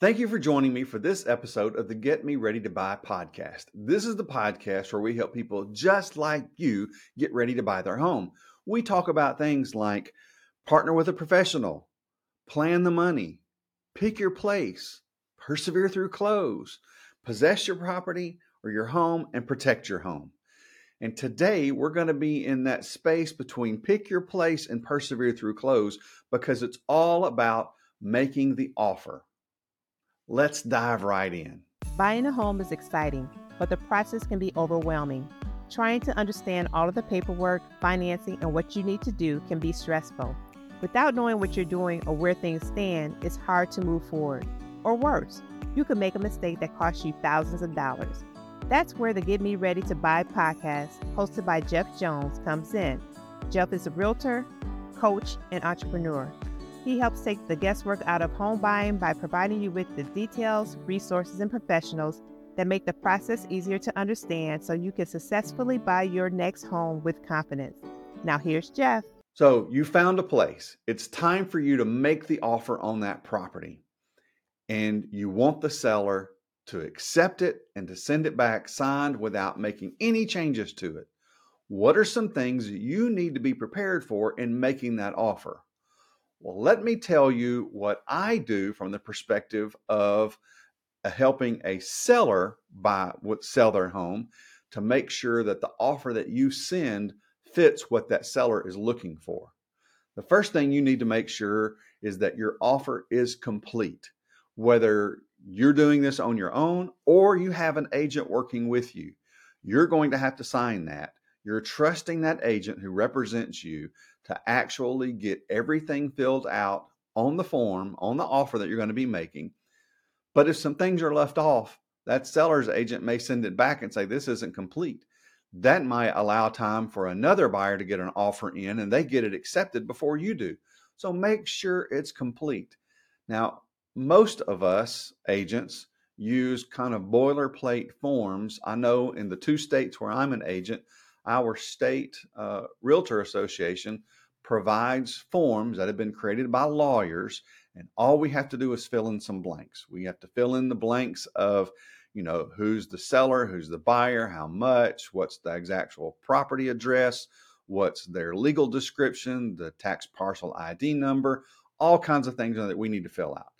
Thank you for joining me for this episode of the Get Me Ready to Buy podcast. This is the podcast where we help people just like you get ready to buy their home. We talk about things like partner with a professional, plan the money, pick your place, persevere through close, possess your property or your home, and protect your home. And today we're going to be in that space between pick your place and persevere through close because it's all about making the offer. Let's dive right in. Buying a home is exciting, but the process can be overwhelming. Trying to understand all of the paperwork, financing, and what you need to do can be stressful. Without knowing what you're doing or where things stand, it's hard to move forward. Or worse, you could make a mistake that costs you thousands of dollars. That's where the Get Me Ready to Buy podcast, hosted by Jeff Jones, comes in. Jeff is a realtor, coach, and entrepreneur. He helps take the guesswork out of home buying by providing you with the details, resources, and professionals that make the process easier to understand so you can successfully buy your next home with confidence. Now, here's Jeff. So, you found a place. It's time for you to make the offer on that property. And you want the seller to accept it and to send it back signed without making any changes to it. What are some things you need to be prepared for in making that offer? Well, let me tell you what I do from the perspective of uh, helping a seller buy what sell their home to make sure that the offer that you send fits what that seller is looking for. The first thing you need to make sure is that your offer is complete. Whether you're doing this on your own or you have an agent working with you, you're going to have to sign that. You're trusting that agent who represents you to actually get everything filled out on the form, on the offer that you're going to be making. But if some things are left off, that seller's agent may send it back and say, This isn't complete. That might allow time for another buyer to get an offer in and they get it accepted before you do. So make sure it's complete. Now, most of us agents use kind of boilerplate forms. I know in the two states where I'm an agent, our state uh, realtor association provides forms that have been created by lawyers and all we have to do is fill in some blanks. We have to fill in the blanks of you know who's the seller who's the buyer how much what's the actual property address what's their legal description the tax parcel id number all kinds of things that we need to fill out.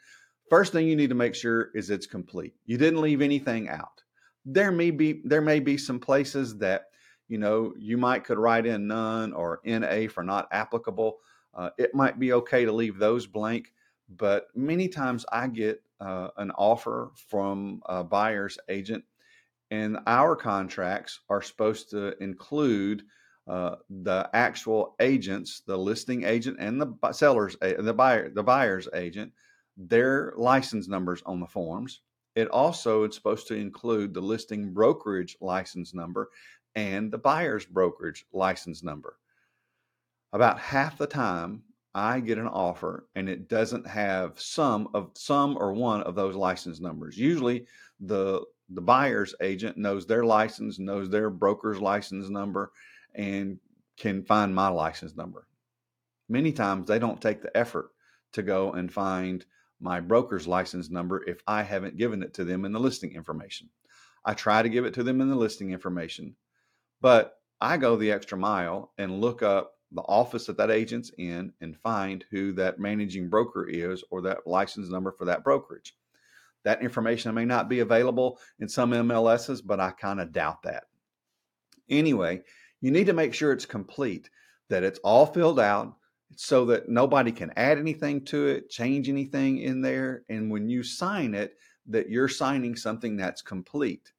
First thing you need to make sure is it's complete. You didn't leave anything out. There may be there may be some places that you know, you might could write in none or NA for not applicable. Uh, it might be okay to leave those blank, but many times I get uh, an offer from a buyer's agent, and our contracts are supposed to include uh, the actual agents, the listing agent and the seller's, the buyer, the buyer's agent, their license numbers on the forms. It also is supposed to include the listing brokerage license number and the buyer's brokerage license number. About half the time, I get an offer and it doesn't have some of some or one of those license numbers. Usually, the the buyer's agent knows their license, knows their broker's license number, and can find my license number. Many times, they don't take the effort to go and find my broker's license number if I haven't given it to them in the listing information. I try to give it to them in the listing information, but I go the extra mile and look up the office that that agent's in and find who that managing broker is or that license number for that brokerage. That information may not be available in some MLSs, but I kind of doubt that. Anyway, you need to make sure it's complete, that it's all filled out so that nobody can add anything to it, change anything in there. And when you sign it, that you're signing something that's complete.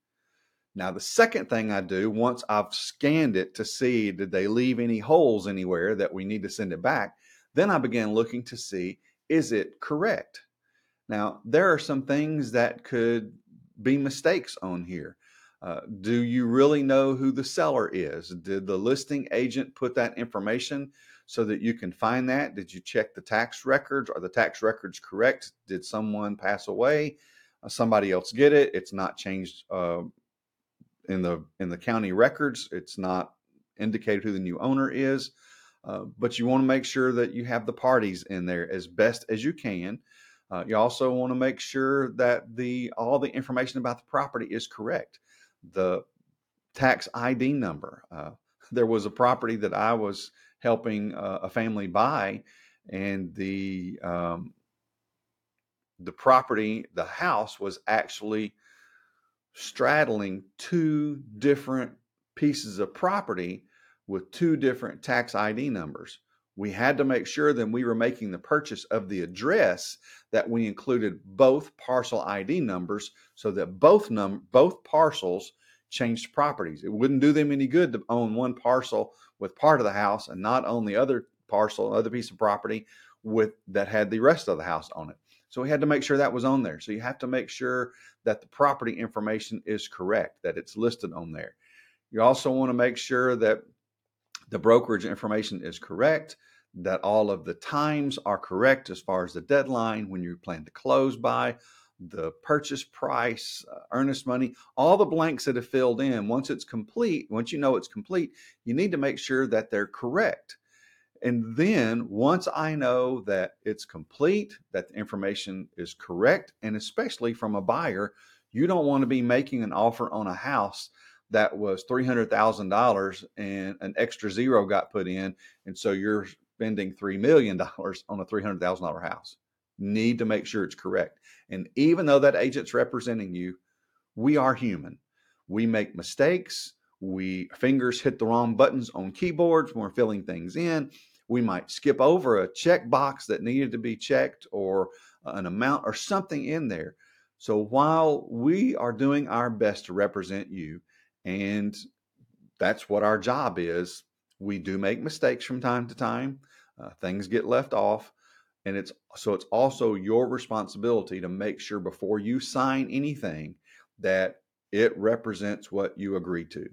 Now, the second thing I do once I've scanned it to see did they leave any holes anywhere that we need to send it back, then I begin looking to see is it correct. Now, there are some things that could be mistakes on here. Uh, do you really know who the seller is? Did the listing agent put that information so that you can find that? Did you check the tax records? Are the tax records correct? Did someone pass away? Uh, somebody else get it? It's not changed uh, in the in the county records. It's not indicated who the new owner is, uh, but you want to make sure that you have the parties in there as best as you can. Uh, you also want to make sure that the all the information about the property is correct. The tax ID number. Uh, there was a property that I was helping uh, a family buy, and the um, the property, the house, was actually straddling two different pieces of property with two different tax ID numbers. We had to make sure that we were making the purchase of the address that we included both parcel ID numbers so that both num both parcels changed properties. It wouldn't do them any good to own one parcel with part of the house and not own the other parcel, other piece of property with that had the rest of the house on it. So we had to make sure that was on there. So you have to make sure that the property information is correct, that it's listed on there. You also want to make sure that the brokerage information is correct, that all of the times are correct as far as the deadline, when you plan to close by, the purchase price, uh, earnest money, all the blanks that have filled in. Once it's complete, once you know it's complete, you need to make sure that they're correct. And then once I know that it's complete, that the information is correct, and especially from a buyer, you don't want to be making an offer on a house that was $300,000 and an extra zero got put in. And so you're spending $3 million on a $300,000 house. Need to make sure it's correct. And even though that agent's representing you, we are human. We make mistakes. We fingers hit the wrong buttons on keyboards when we're filling things in. We might skip over a check box that needed to be checked or an amount or something in there. So while we are doing our best to represent you, and that's what our job is, we do make mistakes from time to time. Uh, things get left off and it's so it's also your responsibility to make sure before you sign anything that it represents what you agree to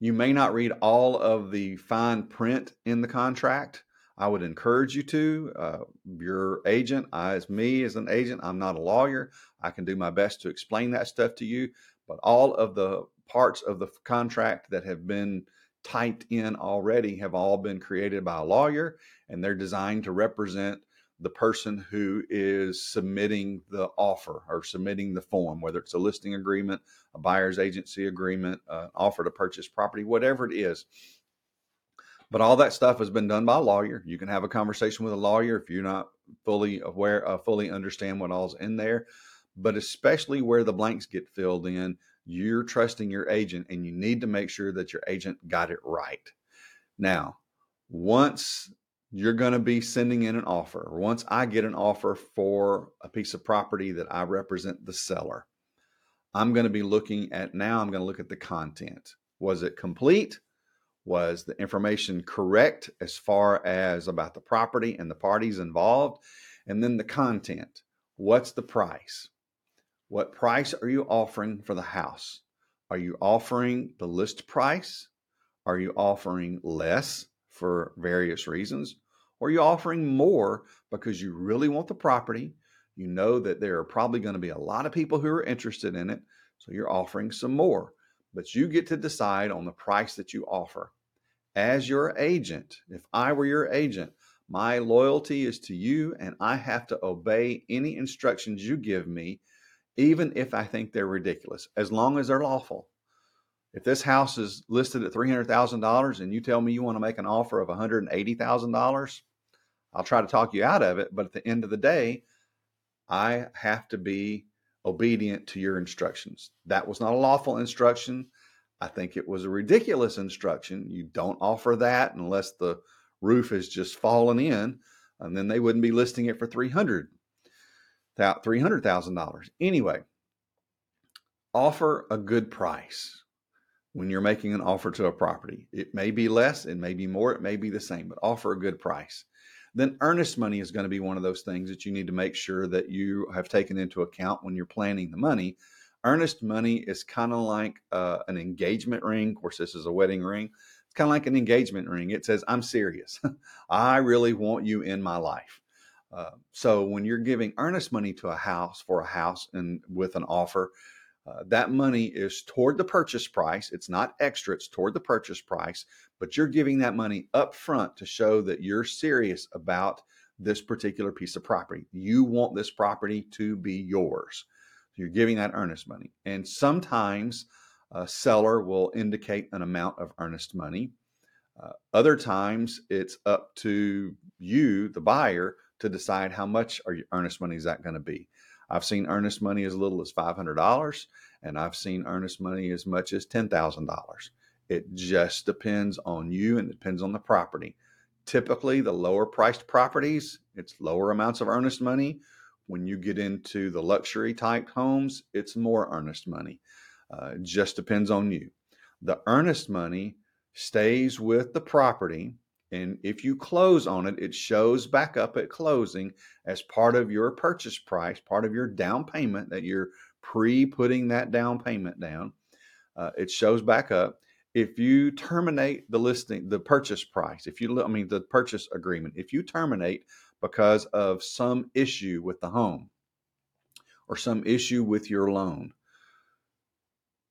you may not read all of the fine print in the contract. I would encourage you to uh, your agent I, as me as an agent i'm not a lawyer. I can do my best to explain that stuff to you but all of the parts of the contract that have been typed in already have all been created by a lawyer and they're designed to represent the person who is submitting the offer or submitting the form, whether it's a listing agreement, a buyer's agency agreement, uh, offer to purchase property, whatever it is. But all that stuff has been done by a lawyer. You can have a conversation with a lawyer if you're not fully aware, uh, fully understand what all's in there. But especially where the blanks get filled in, you're trusting your agent and you need to make sure that your agent got it right. Now, once you're going to be sending in an offer. Once I get an offer for a piece of property that I represent the seller, I'm going to be looking at now, I'm going to look at the content. Was it complete? Was the information correct as far as about the property and the parties involved? And then the content. What's the price? What price are you offering for the house? Are you offering the list price? Are you offering less for various reasons? Or you offering more because you really want the property? You know that there are probably going to be a lot of people who are interested in it. So you're offering some more. But you get to decide on the price that you offer. As your agent, if I were your agent, my loyalty is to you and I have to obey any instructions you give me, even if I think they're ridiculous, as long as they're lawful. If this house is listed at $300,000 and you tell me you want to make an offer of $180,000, I'll try to talk you out of it. But at the end of the day, I have to be obedient to your instructions. That was not a lawful instruction. I think it was a ridiculous instruction. You don't offer that unless the roof has just fallen in, and then they wouldn't be listing it for three hundred three hundred thousand dollars. Anyway, offer a good price when you're making an offer to a property. It may be less, it may be more, it may be the same, but offer a good price. Then earnest money is going to be one of those things that you need to make sure that you have taken into account when you're planning the money. Earnest money is kind of like uh, an engagement ring. Of course, this is a wedding ring. It's kind of like an engagement ring. It says, I'm serious. I really want you in my life. Uh, so when you're giving earnest money to a house for a house and with an offer, uh, that money is toward the purchase price. It's not extra, it's toward the purchase price, but you're giving that money up front to show that you're serious about this particular piece of property. You want this property to be yours. You're giving that earnest money. And sometimes a seller will indicate an amount of earnest money. Uh, other times it's up to you, the buyer, to decide how much are your earnest money is that going to be. I've seen earnest money as little as $500, and I've seen earnest money as much as $10,000. It just depends on you and it depends on the property. Typically, the lower priced properties, it's lower amounts of earnest money. When you get into the luxury type homes, it's more earnest money. Uh, it just depends on you. The earnest money stays with the property. And if you close on it, it shows back up at closing as part of your purchase price, part of your down payment that you're pre putting that down payment down. Uh, it shows back up if you terminate the listing, the purchase price, if you, I mean, the purchase agreement, if you terminate because of some issue with the home or some issue with your loan,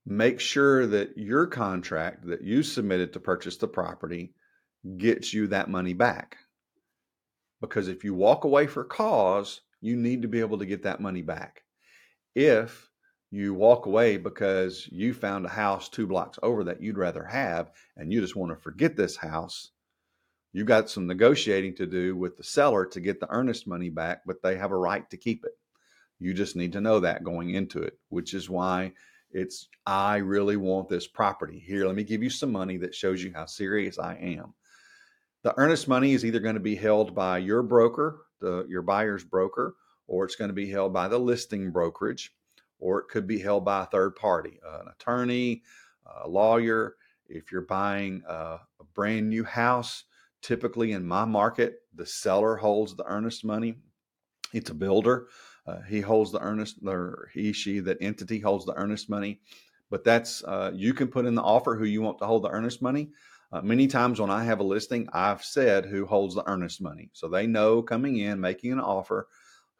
make sure that your contract that you submitted to purchase the property gets you that money back. Because if you walk away for cause, you need to be able to get that money back. If you walk away because you found a house two blocks over that you'd rather have and you just want to forget this house you got some negotiating to do with the seller to get the earnest money back but they have a right to keep it you just need to know that going into it which is why it's i really want this property here let me give you some money that shows you how serious i am the earnest money is either going to be held by your broker the your buyer's broker or it's going to be held by the listing brokerage or it could be held by a third party, an attorney, a lawyer. If you're buying a, a brand new house, typically in my market, the seller holds the earnest money. It's a builder. Uh, he holds the earnest, or he, she, that entity holds the earnest money. But that's, uh, you can put in the offer who you want to hold the earnest money. Uh, many times when I have a listing, I've said who holds the earnest money. So they know coming in, making an offer,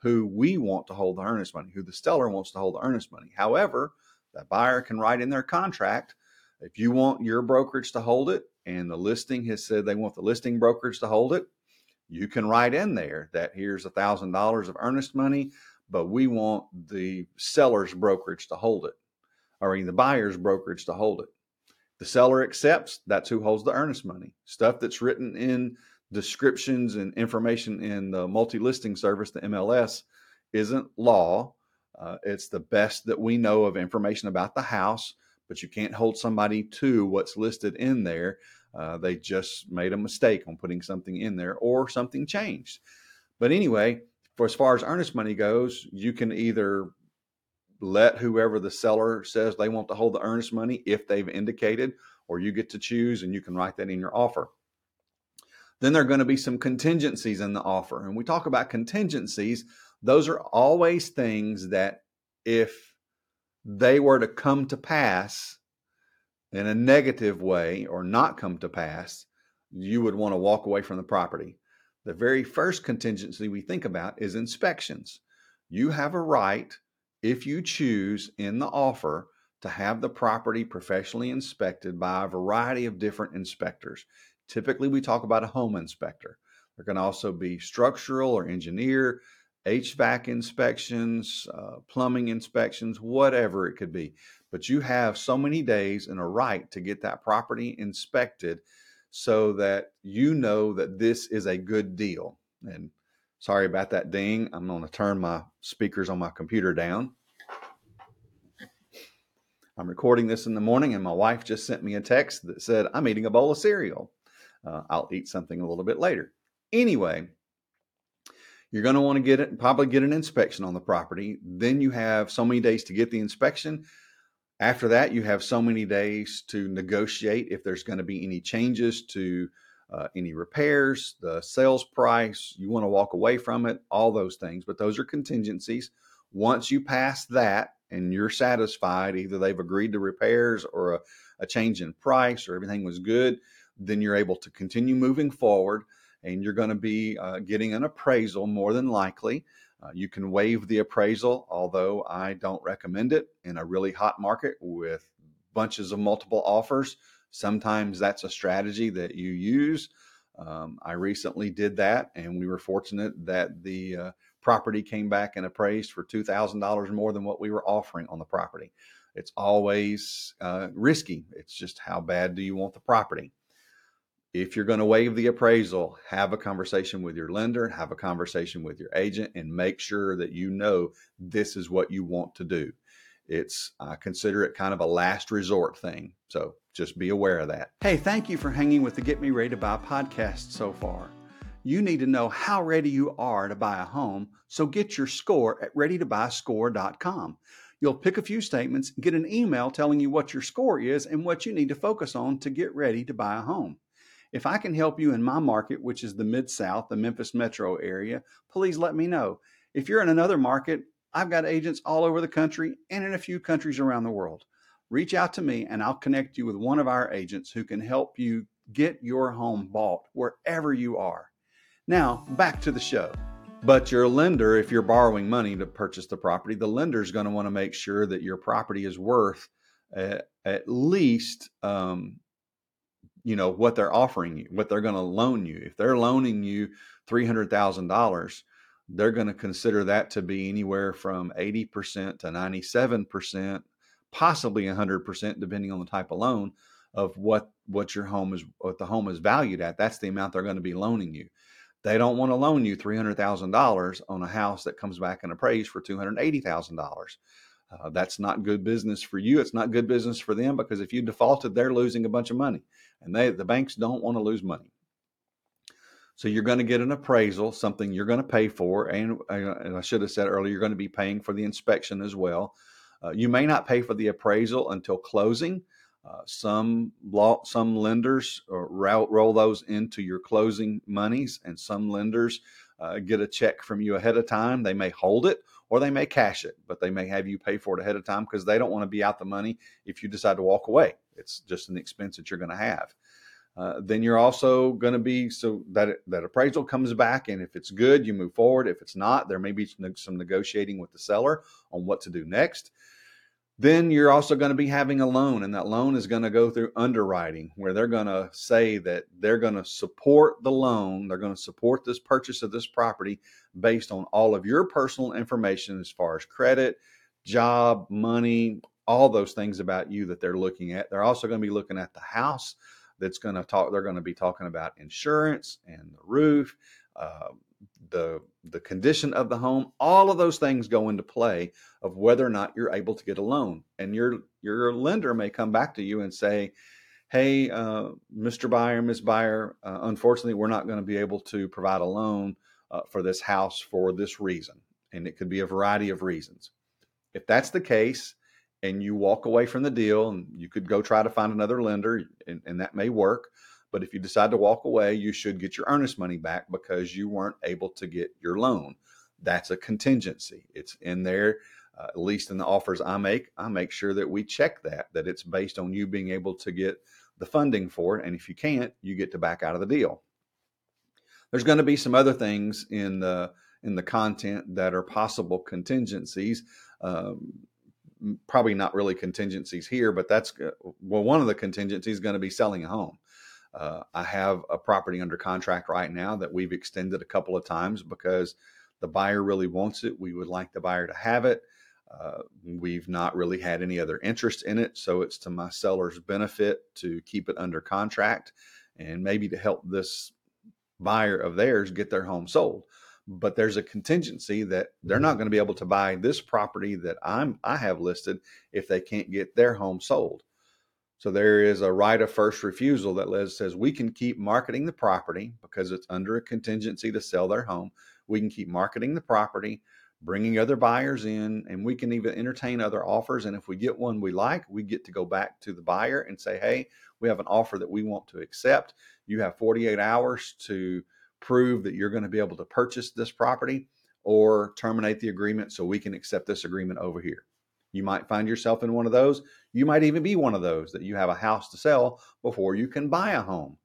who we want to hold the earnest money, who the seller wants to hold the earnest money. However, that buyer can write in their contract if you want your brokerage to hold it and the listing has said they want the listing brokerage to hold it, you can write in there that here's a thousand dollars of earnest money, but we want the seller's brokerage to hold it, or the buyer's brokerage to hold it. The seller accepts, that's who holds the earnest money. Stuff that's written in descriptions and information in the multi listing service, the MLS, isn't law. Uh, it's the best that we know of information about the house, but you can't hold somebody to what's listed in there. Uh, they just made a mistake on putting something in there or something changed. But anyway, for as far as earnest money goes, you can either let whoever the seller says they want to hold the earnest money if they've indicated, or you get to choose and you can write that in your offer. Then there are going to be some contingencies in the offer. And we talk about contingencies, those are always things that if they were to come to pass in a negative way or not come to pass, you would want to walk away from the property. The very first contingency we think about is inspections. You have a right, if you choose in the offer, to have the property professionally inspected by a variety of different inspectors. Typically, we talk about a home inspector. There can also be structural or engineer, HVAC inspections, uh, plumbing inspections, whatever it could be. But you have so many days and a right to get that property inspected so that you know that this is a good deal. And sorry about that ding. I'm going to turn my speakers on my computer down. I'm recording this in the morning, and my wife just sent me a text that said, I'm eating a bowl of cereal. Uh, I'll eat something a little bit later. Anyway, you're going to want to get it, probably get an inspection on the property. Then you have so many days to get the inspection. After that, you have so many days to negotiate if there's going to be any changes to uh, any repairs, the sales price, you want to walk away from it, all those things. But those are contingencies. Once you pass that and you're satisfied, either they've agreed to repairs or a, a change in price or everything was good, then you're able to continue moving forward and you're going to be uh, getting an appraisal more than likely. Uh, you can waive the appraisal, although I don't recommend it in a really hot market with bunches of multiple offers. Sometimes that's a strategy that you use. Um, I recently did that, and we were fortunate that the uh, property came back and appraised for $2,000 more than what we were offering on the property. It's always uh, risky. It's just how bad do you want the property? If you're going to waive the appraisal, have a conversation with your lender, have a conversation with your agent, and make sure that you know this is what you want to do. It's, I consider it kind of a last resort thing. So just be aware of that. Hey, thank you for hanging with the Get Me Ready to Buy podcast so far. You need to know how ready you are to buy a home, so get your score at readytobuyscore.com. You'll pick a few statements, get an email telling you what your score is and what you need to focus on to get ready to buy a home. If I can help you in my market, which is the Mid South, the Memphis metro area, please let me know. If you're in another market, I've got agents all over the country and in a few countries around the world. Reach out to me and I'll connect you with one of our agents who can help you get your home bought wherever you are. Now, back to the show. But your lender, if you're borrowing money to purchase the property, the lender is going to want to make sure that your property is worth uh, at least, um, you know, what they're offering you, what they're going to loan you. If they're loaning you three hundred thousand dollars, they're going to consider that to be anywhere from eighty percent to ninety-seven percent, possibly hundred percent, depending on the type of loan of what what your home is, what the home is valued at. That's the amount they're going to be loaning you. They don't want to loan you $300,000 on a house that comes back and appraised for $280,000. Uh, that's not good business for you. It's not good business for them because if you defaulted, they're losing a bunch of money, and they the banks don't want to lose money. So you're going to get an appraisal, something you're going to pay for, and, and I should have said earlier, you're going to be paying for the inspection as well. Uh, you may not pay for the appraisal until closing. Uh, some law, some lenders uh, roll, roll those into your closing monies, and some lenders uh, get a check from you ahead of time. They may hold it or they may cash it, but they may have you pay for it ahead of time because they don't want to be out the money if you decide to walk away. It's just an expense that you're going to have. Uh, then you're also going to be so that that appraisal comes back, and if it's good, you move forward. If it's not, there may be some negotiating with the seller on what to do next. Then you're also going to be having a loan, and that loan is going to go through underwriting where they're going to say that they're going to support the loan. They're going to support this purchase of this property based on all of your personal information as far as credit, job, money, all those things about you that they're looking at. They're also going to be looking at the house that's going to talk, they're going to be talking about insurance and the roof, uh, the the condition of the home all of those things go into play of whether or not you're able to get a loan. And your your lender may come back to you and say hey uh, mr buyer miss buyer uh, unfortunately we're not going to be able to provide a loan uh, for this house for this reason. And it could be a variety of reasons. If that's the case and you walk away from the deal and you could go try to find another lender and, and that may work but if you decide to walk away, you should get your earnest money back because you weren't able to get your loan. That's a contingency. It's in there, uh, at least in the offers I make. I make sure that we check that, that it's based on you being able to get the funding for it. And if you can't, you get to back out of the deal. There's going to be some other things in the in the content that are possible contingencies. Um, probably not really contingencies here, but that's uh, well, one of the contingencies is going to be selling a home. Uh, I have a property under contract right now that we've extended a couple of times because the buyer really wants it. We would like the buyer to have it. Uh, we've not really had any other interest in it, so it's to my seller's benefit to keep it under contract and maybe to help this buyer of theirs get their home sold. But there's a contingency that they're not going to be able to buy this property that I'm I have listed if they can't get their home sold. So there is a right of first refusal that Liz says we can keep marketing the property because it's under a contingency to sell their home. We can keep marketing the property, bringing other buyers in, and we can even entertain other offers. And if we get one we like, we get to go back to the buyer and say, hey, we have an offer that we want to accept. You have 48 hours to prove that you're going to be able to purchase this property or terminate the agreement so we can accept this agreement over here. You might find yourself in one of those. You might even be one of those that you have a house to sell before you can buy a home.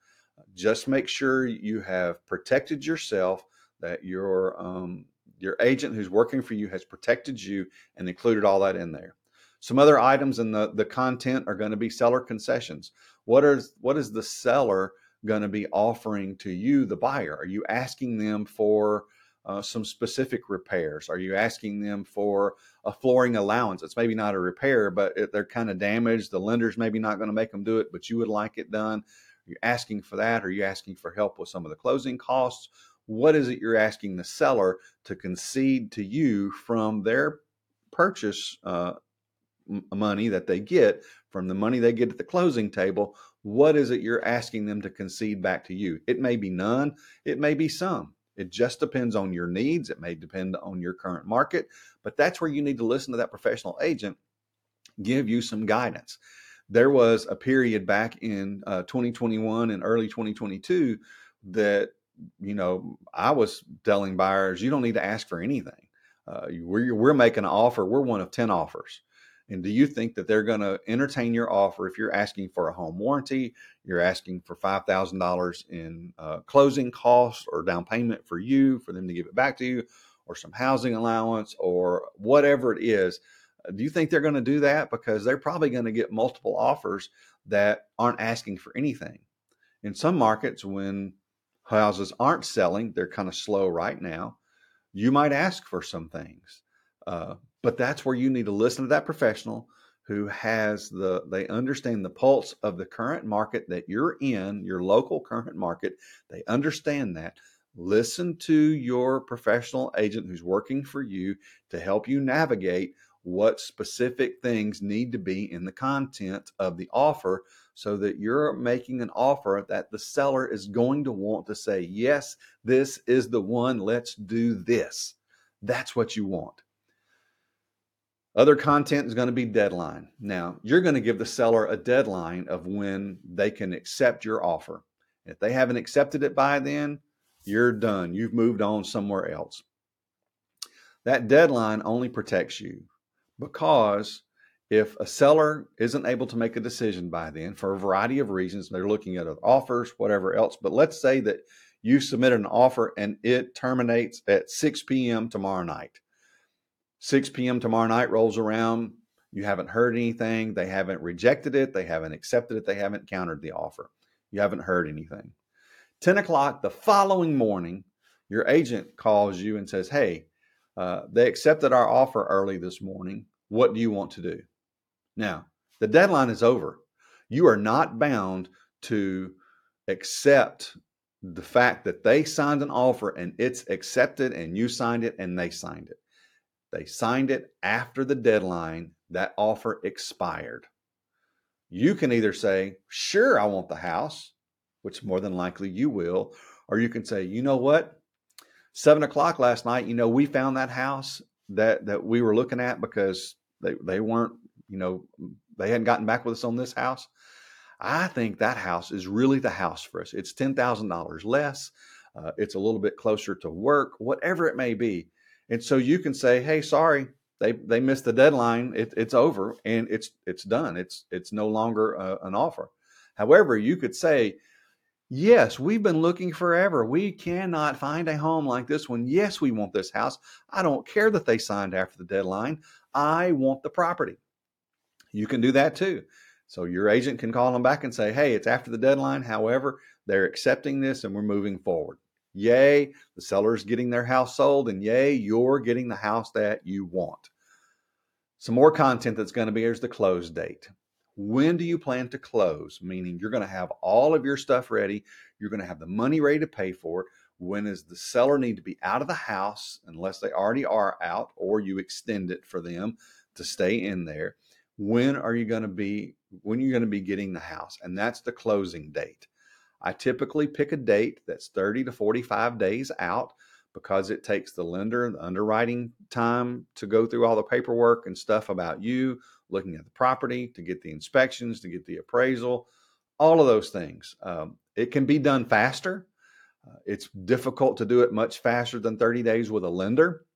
Just make sure you have protected yourself, that your um, your agent who's working for you has protected you and included all that in there. Some other items in the, the content are going to be seller concessions. What is what is the seller going to be offering to you, the buyer? Are you asking them for uh, some specific repairs? Are you asking them for a flooring allowance? It's maybe not a repair, but they're kind of damaged. The lender's maybe not going to make them do it, but you would like it done. Are you asking for that? Are you asking for help with some of the closing costs? What is it you're asking the seller to concede to you from their purchase uh, money that they get from the money they get at the closing table? What is it you're asking them to concede back to you? It may be none, it may be some. It just depends on your needs. It may depend on your current market, but that's where you need to listen to that professional agent give you some guidance. There was a period back in uh, 2021 and early 2022 that, you know, I was telling buyers, you don't need to ask for anything. Uh, we're, we're making an offer. We're one of 10 offers. And do you think that they're going to entertain your offer if you're asking for a home warranty, you're asking for $5,000 in uh, closing costs or down payment for you, for them to give it back to you, or some housing allowance, or whatever it is? Uh, do you think they're going to do that? Because they're probably going to get multiple offers that aren't asking for anything. In some markets, when houses aren't selling, they're kind of slow right now. You might ask for some things. Uh, but that's where you need to listen to that professional who has the they understand the pulse of the current market that you're in your local current market. They understand that. Listen to your professional agent who's working for you to help you navigate what specific things need to be in the content of the offer so that you're making an offer that the seller is going to want to say yes this is the one. Let's do this. That's what you want other content is going to be deadline. Now, you're going to give the seller a deadline of when they can accept your offer. If they haven't accepted it by then, you're done. You've moved on somewhere else. That deadline only protects you because if a seller isn't able to make a decision by then for a variety of reasons, they're looking at other offers, whatever else. But let's say that you submit an offer and it terminates at 6 p.m. tomorrow night 6 p.m. tomorrow night rolls around. You haven't heard anything. They haven't rejected it. They haven't accepted it. They haven't countered the offer. You haven't heard anything. 10 o'clock the following morning, your agent calls you and says, Hey, uh, they accepted our offer early this morning. What do you want to do? Now, the deadline is over. You are not bound to accept the fact that they signed an offer and it's accepted and you signed it and they signed it. They signed it after the deadline. That offer expired. You can either say, Sure, I want the house, which more than likely you will, or you can say, You know what? Seven o'clock last night, you know, we found that house that, that we were looking at because they, they weren't, you know, they hadn't gotten back with us on this house. I think that house is really the house for us. It's $10,000 less. Uh, it's a little bit closer to work, whatever it may be. And so you can say, "Hey, sorry, they they missed the deadline. It, it's over, and it's it's done. It's it's no longer uh, an offer." However, you could say, "Yes, we've been looking forever. We cannot find a home like this one. Yes, we want this house. I don't care that they signed after the deadline. I want the property." You can do that too. So your agent can call them back and say, "Hey, it's after the deadline. However, they're accepting this, and we're moving forward." Yay, the seller's getting their house sold, and yay, you're getting the house that you want. Some more content that's going to be here's the close date. When do you plan to close? Meaning you're going to have all of your stuff ready, you're going to have the money ready to pay for it. When does the seller need to be out of the house unless they already are out, or you extend it for them to stay in there? When are you going to be when you're going to be getting the house? And that's the closing date. I typically pick a date that's 30 to 45 days out because it takes the lender the underwriting time to go through all the paperwork and stuff about you, looking at the property, to get the inspections, to get the appraisal, all of those things. Um, it can be done faster. Uh, it's difficult to do it much faster than 30 days with a lender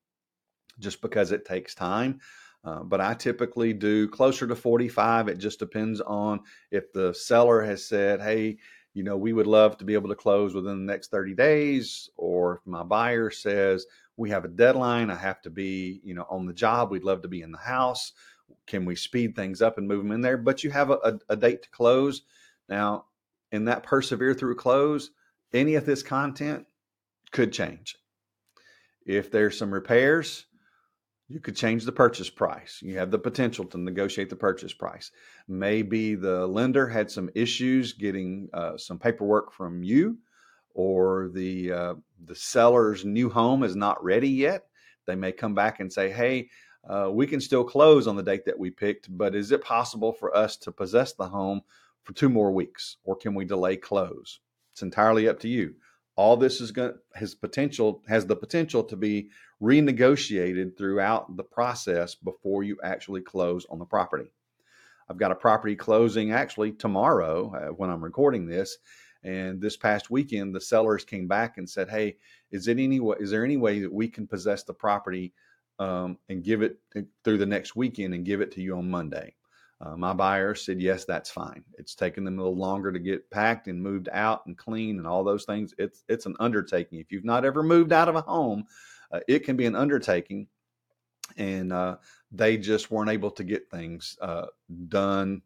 just because it takes time. Uh, but I typically do closer to 45. It just depends on if the seller has said, hey, you know, we would love to be able to close within the next 30 days. Or if my buyer says, we have a deadline, I have to be, you know, on the job, we'd love to be in the house. Can we speed things up and move them in there? But you have a, a, a date to close. Now, in that persevere through close, any of this content could change. If there's some repairs, you could change the purchase price. You have the potential to negotiate the purchase price. Maybe the lender had some issues getting uh, some paperwork from you, or the uh, the seller's new home is not ready yet. They may come back and say, "Hey, uh, we can still close on the date that we picked, but is it possible for us to possess the home for two more weeks, or can we delay close?" It's entirely up to you. All this is going has potential has the potential to be renegotiated throughout the process before you actually close on the property. I've got a property closing actually tomorrow uh, when I'm recording this. And this past weekend, the sellers came back and said, "Hey, is it any? Is there any way that we can possess the property um, and give it uh, through the next weekend and give it to you on Monday?" Uh, my buyer said, "Yes, that's fine." It's taken them a little longer to get packed and moved out and clean and all those things. It's it's an undertaking. If you've not ever moved out of a home, uh, it can be an undertaking. And uh, they just weren't able to get things uh, done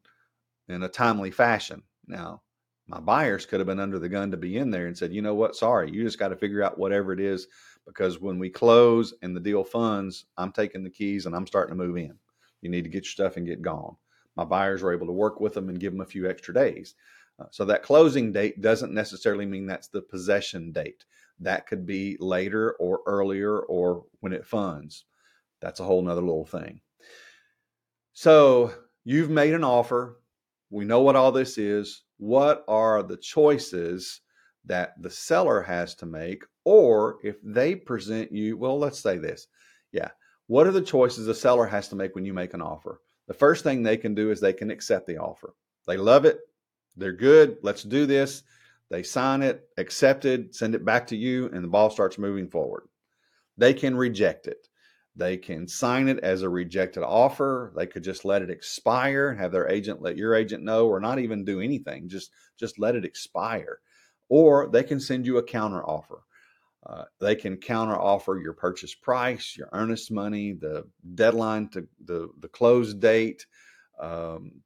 in a timely fashion. Now, my buyers could have been under the gun to be in there and said, you know what, sorry, you just got to figure out whatever it is because when we close and the deal funds, I'm taking the keys and I'm starting to move in. You need to get your stuff and get gone. My buyers were able to work with them and give them a few extra days. Uh, so that closing date doesn't necessarily mean that's the possession date. That could be later or earlier or when it funds. That's a whole nother little thing. So you've made an offer. We know what all this is. What are the choices that the seller has to make? Or if they present you, well, let's say this. Yeah. What are the choices the seller has to make when you make an offer? The first thing they can do is they can accept the offer. They love it. They're good. Let's do this. They sign it, accept it, send it back to you, and the ball starts moving forward. They can reject it. They can sign it as a rejected offer. They could just let it expire, have their agent let your agent know, or not even do anything. Just just let it expire. Or they can send you a counter offer. Uh, they can counter offer your purchase price, your earnest money, the deadline to the the close date, um,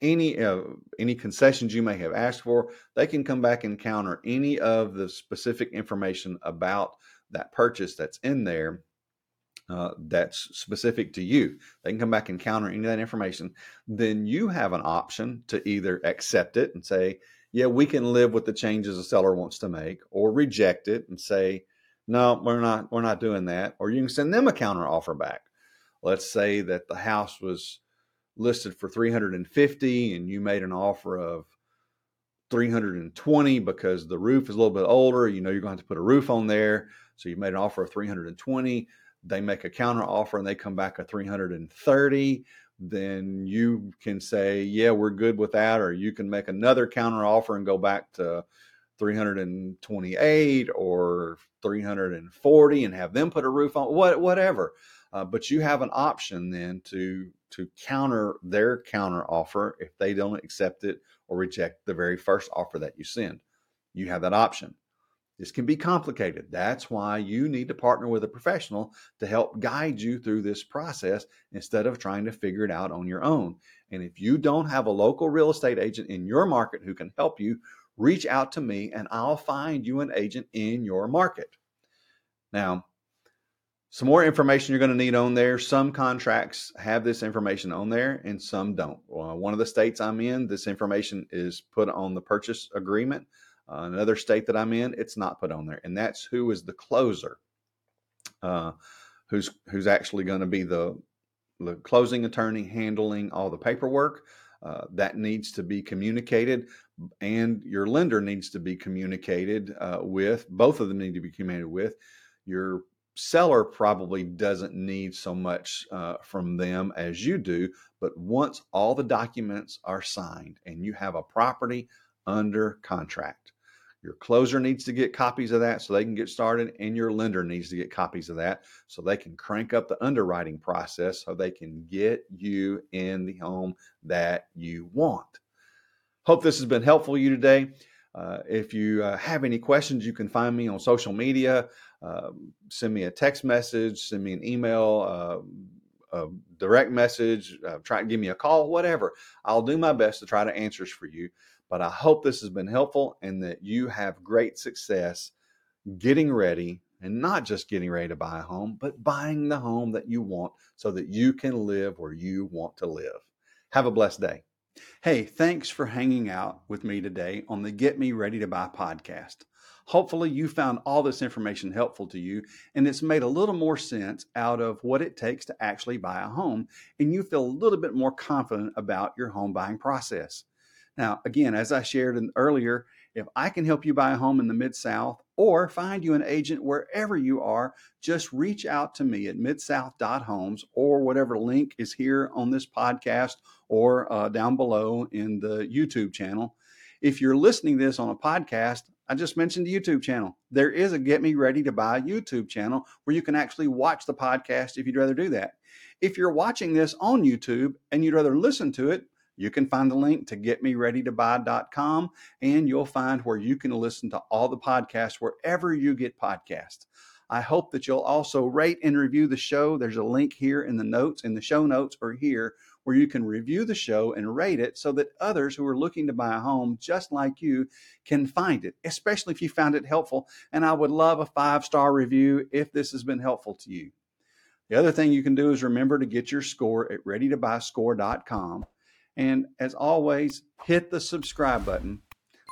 any uh, any concessions you may have asked for. They can come back and counter any of the specific information about that purchase that's in there uh, that's specific to you. They can come back and counter any of that information. Then you have an option to either accept it and say yeah we can live with the changes the seller wants to make or reject it and say no we're not we're not doing that. Or you can send them a counter offer back. Let's say that the house was listed for 350 and you made an offer of 320 because the roof is a little bit older, you know you're going to have to put a roof on there. So you made an offer of 320, they make a counter offer and they come back at 330, then you can say, "Yeah, we're good with that," or you can make another counter offer and go back to 328 or 340 and have them put a roof on what whatever. Uh, but you have an option then to to counter their counter offer if they don't accept it or reject the very first offer that you send. You have that option. This can be complicated. That's why you need to partner with a professional to help guide you through this process instead of trying to figure it out on your own. And if you don't have a local real estate agent in your market who can help you, reach out to me and I'll find you an agent in your market. Now, some more information you're going to need on there. Some contracts have this information on there and some don't. Well, one of the states I'm in, this information is put on the purchase agreement. Uh, another state that I'm in, it's not put on there. And that's who is the closer, uh, who's who's actually going to be the the closing attorney handling all the paperwork. Uh, that needs to be communicated, and your lender needs to be communicated uh, with. Both of them need to be communicated with. Your seller probably doesn't need so much uh, from them as you do. But once all the documents are signed and you have a property under contract, your closer needs to get copies of that so they can get started, and your lender needs to get copies of that so they can crank up the underwriting process so they can get you in the home that you want. Hope this has been helpful to you today. Uh, if you uh, have any questions, you can find me on social media. Uh, send me a text message, send me an email, uh, a direct message, uh, try to give me a call, whatever. I'll do my best to try to answer for you. But I hope this has been helpful and that you have great success getting ready and not just getting ready to buy a home, but buying the home that you want so that you can live where you want to live. Have a blessed day. Hey, thanks for hanging out with me today on the Get Me Ready to Buy podcast. Hopefully, you found all this information helpful to you and it's made a little more sense out of what it takes to actually buy a home, and you feel a little bit more confident about your home buying process. Now, again, as I shared earlier, if I can help you buy a home in the Mid South or find you an agent wherever you are, just reach out to me at midsouth.homes or whatever link is here on this podcast or uh, down below in the YouTube channel. If you're listening this on a podcast, I just mentioned the YouTube channel. There is a Get Me Ready to Buy YouTube channel where you can actually watch the podcast if you'd rather do that. If you're watching this on YouTube and you'd rather listen to it, you can find the link to getmereadytobuy.com and you'll find where you can listen to all the podcasts wherever you get podcasts. I hope that you'll also rate and review the show. There's a link here in the notes, in the show notes, or here where you can review the show and rate it so that others who are looking to buy a home just like you can find it, especially if you found it helpful. And I would love a five star review if this has been helpful to you. The other thing you can do is remember to get your score at readytobuyscore.com. And as always, hit the subscribe button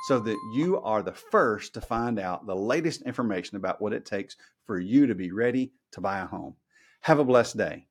so that you are the first to find out the latest information about what it takes for you to be ready to buy a home. Have a blessed day.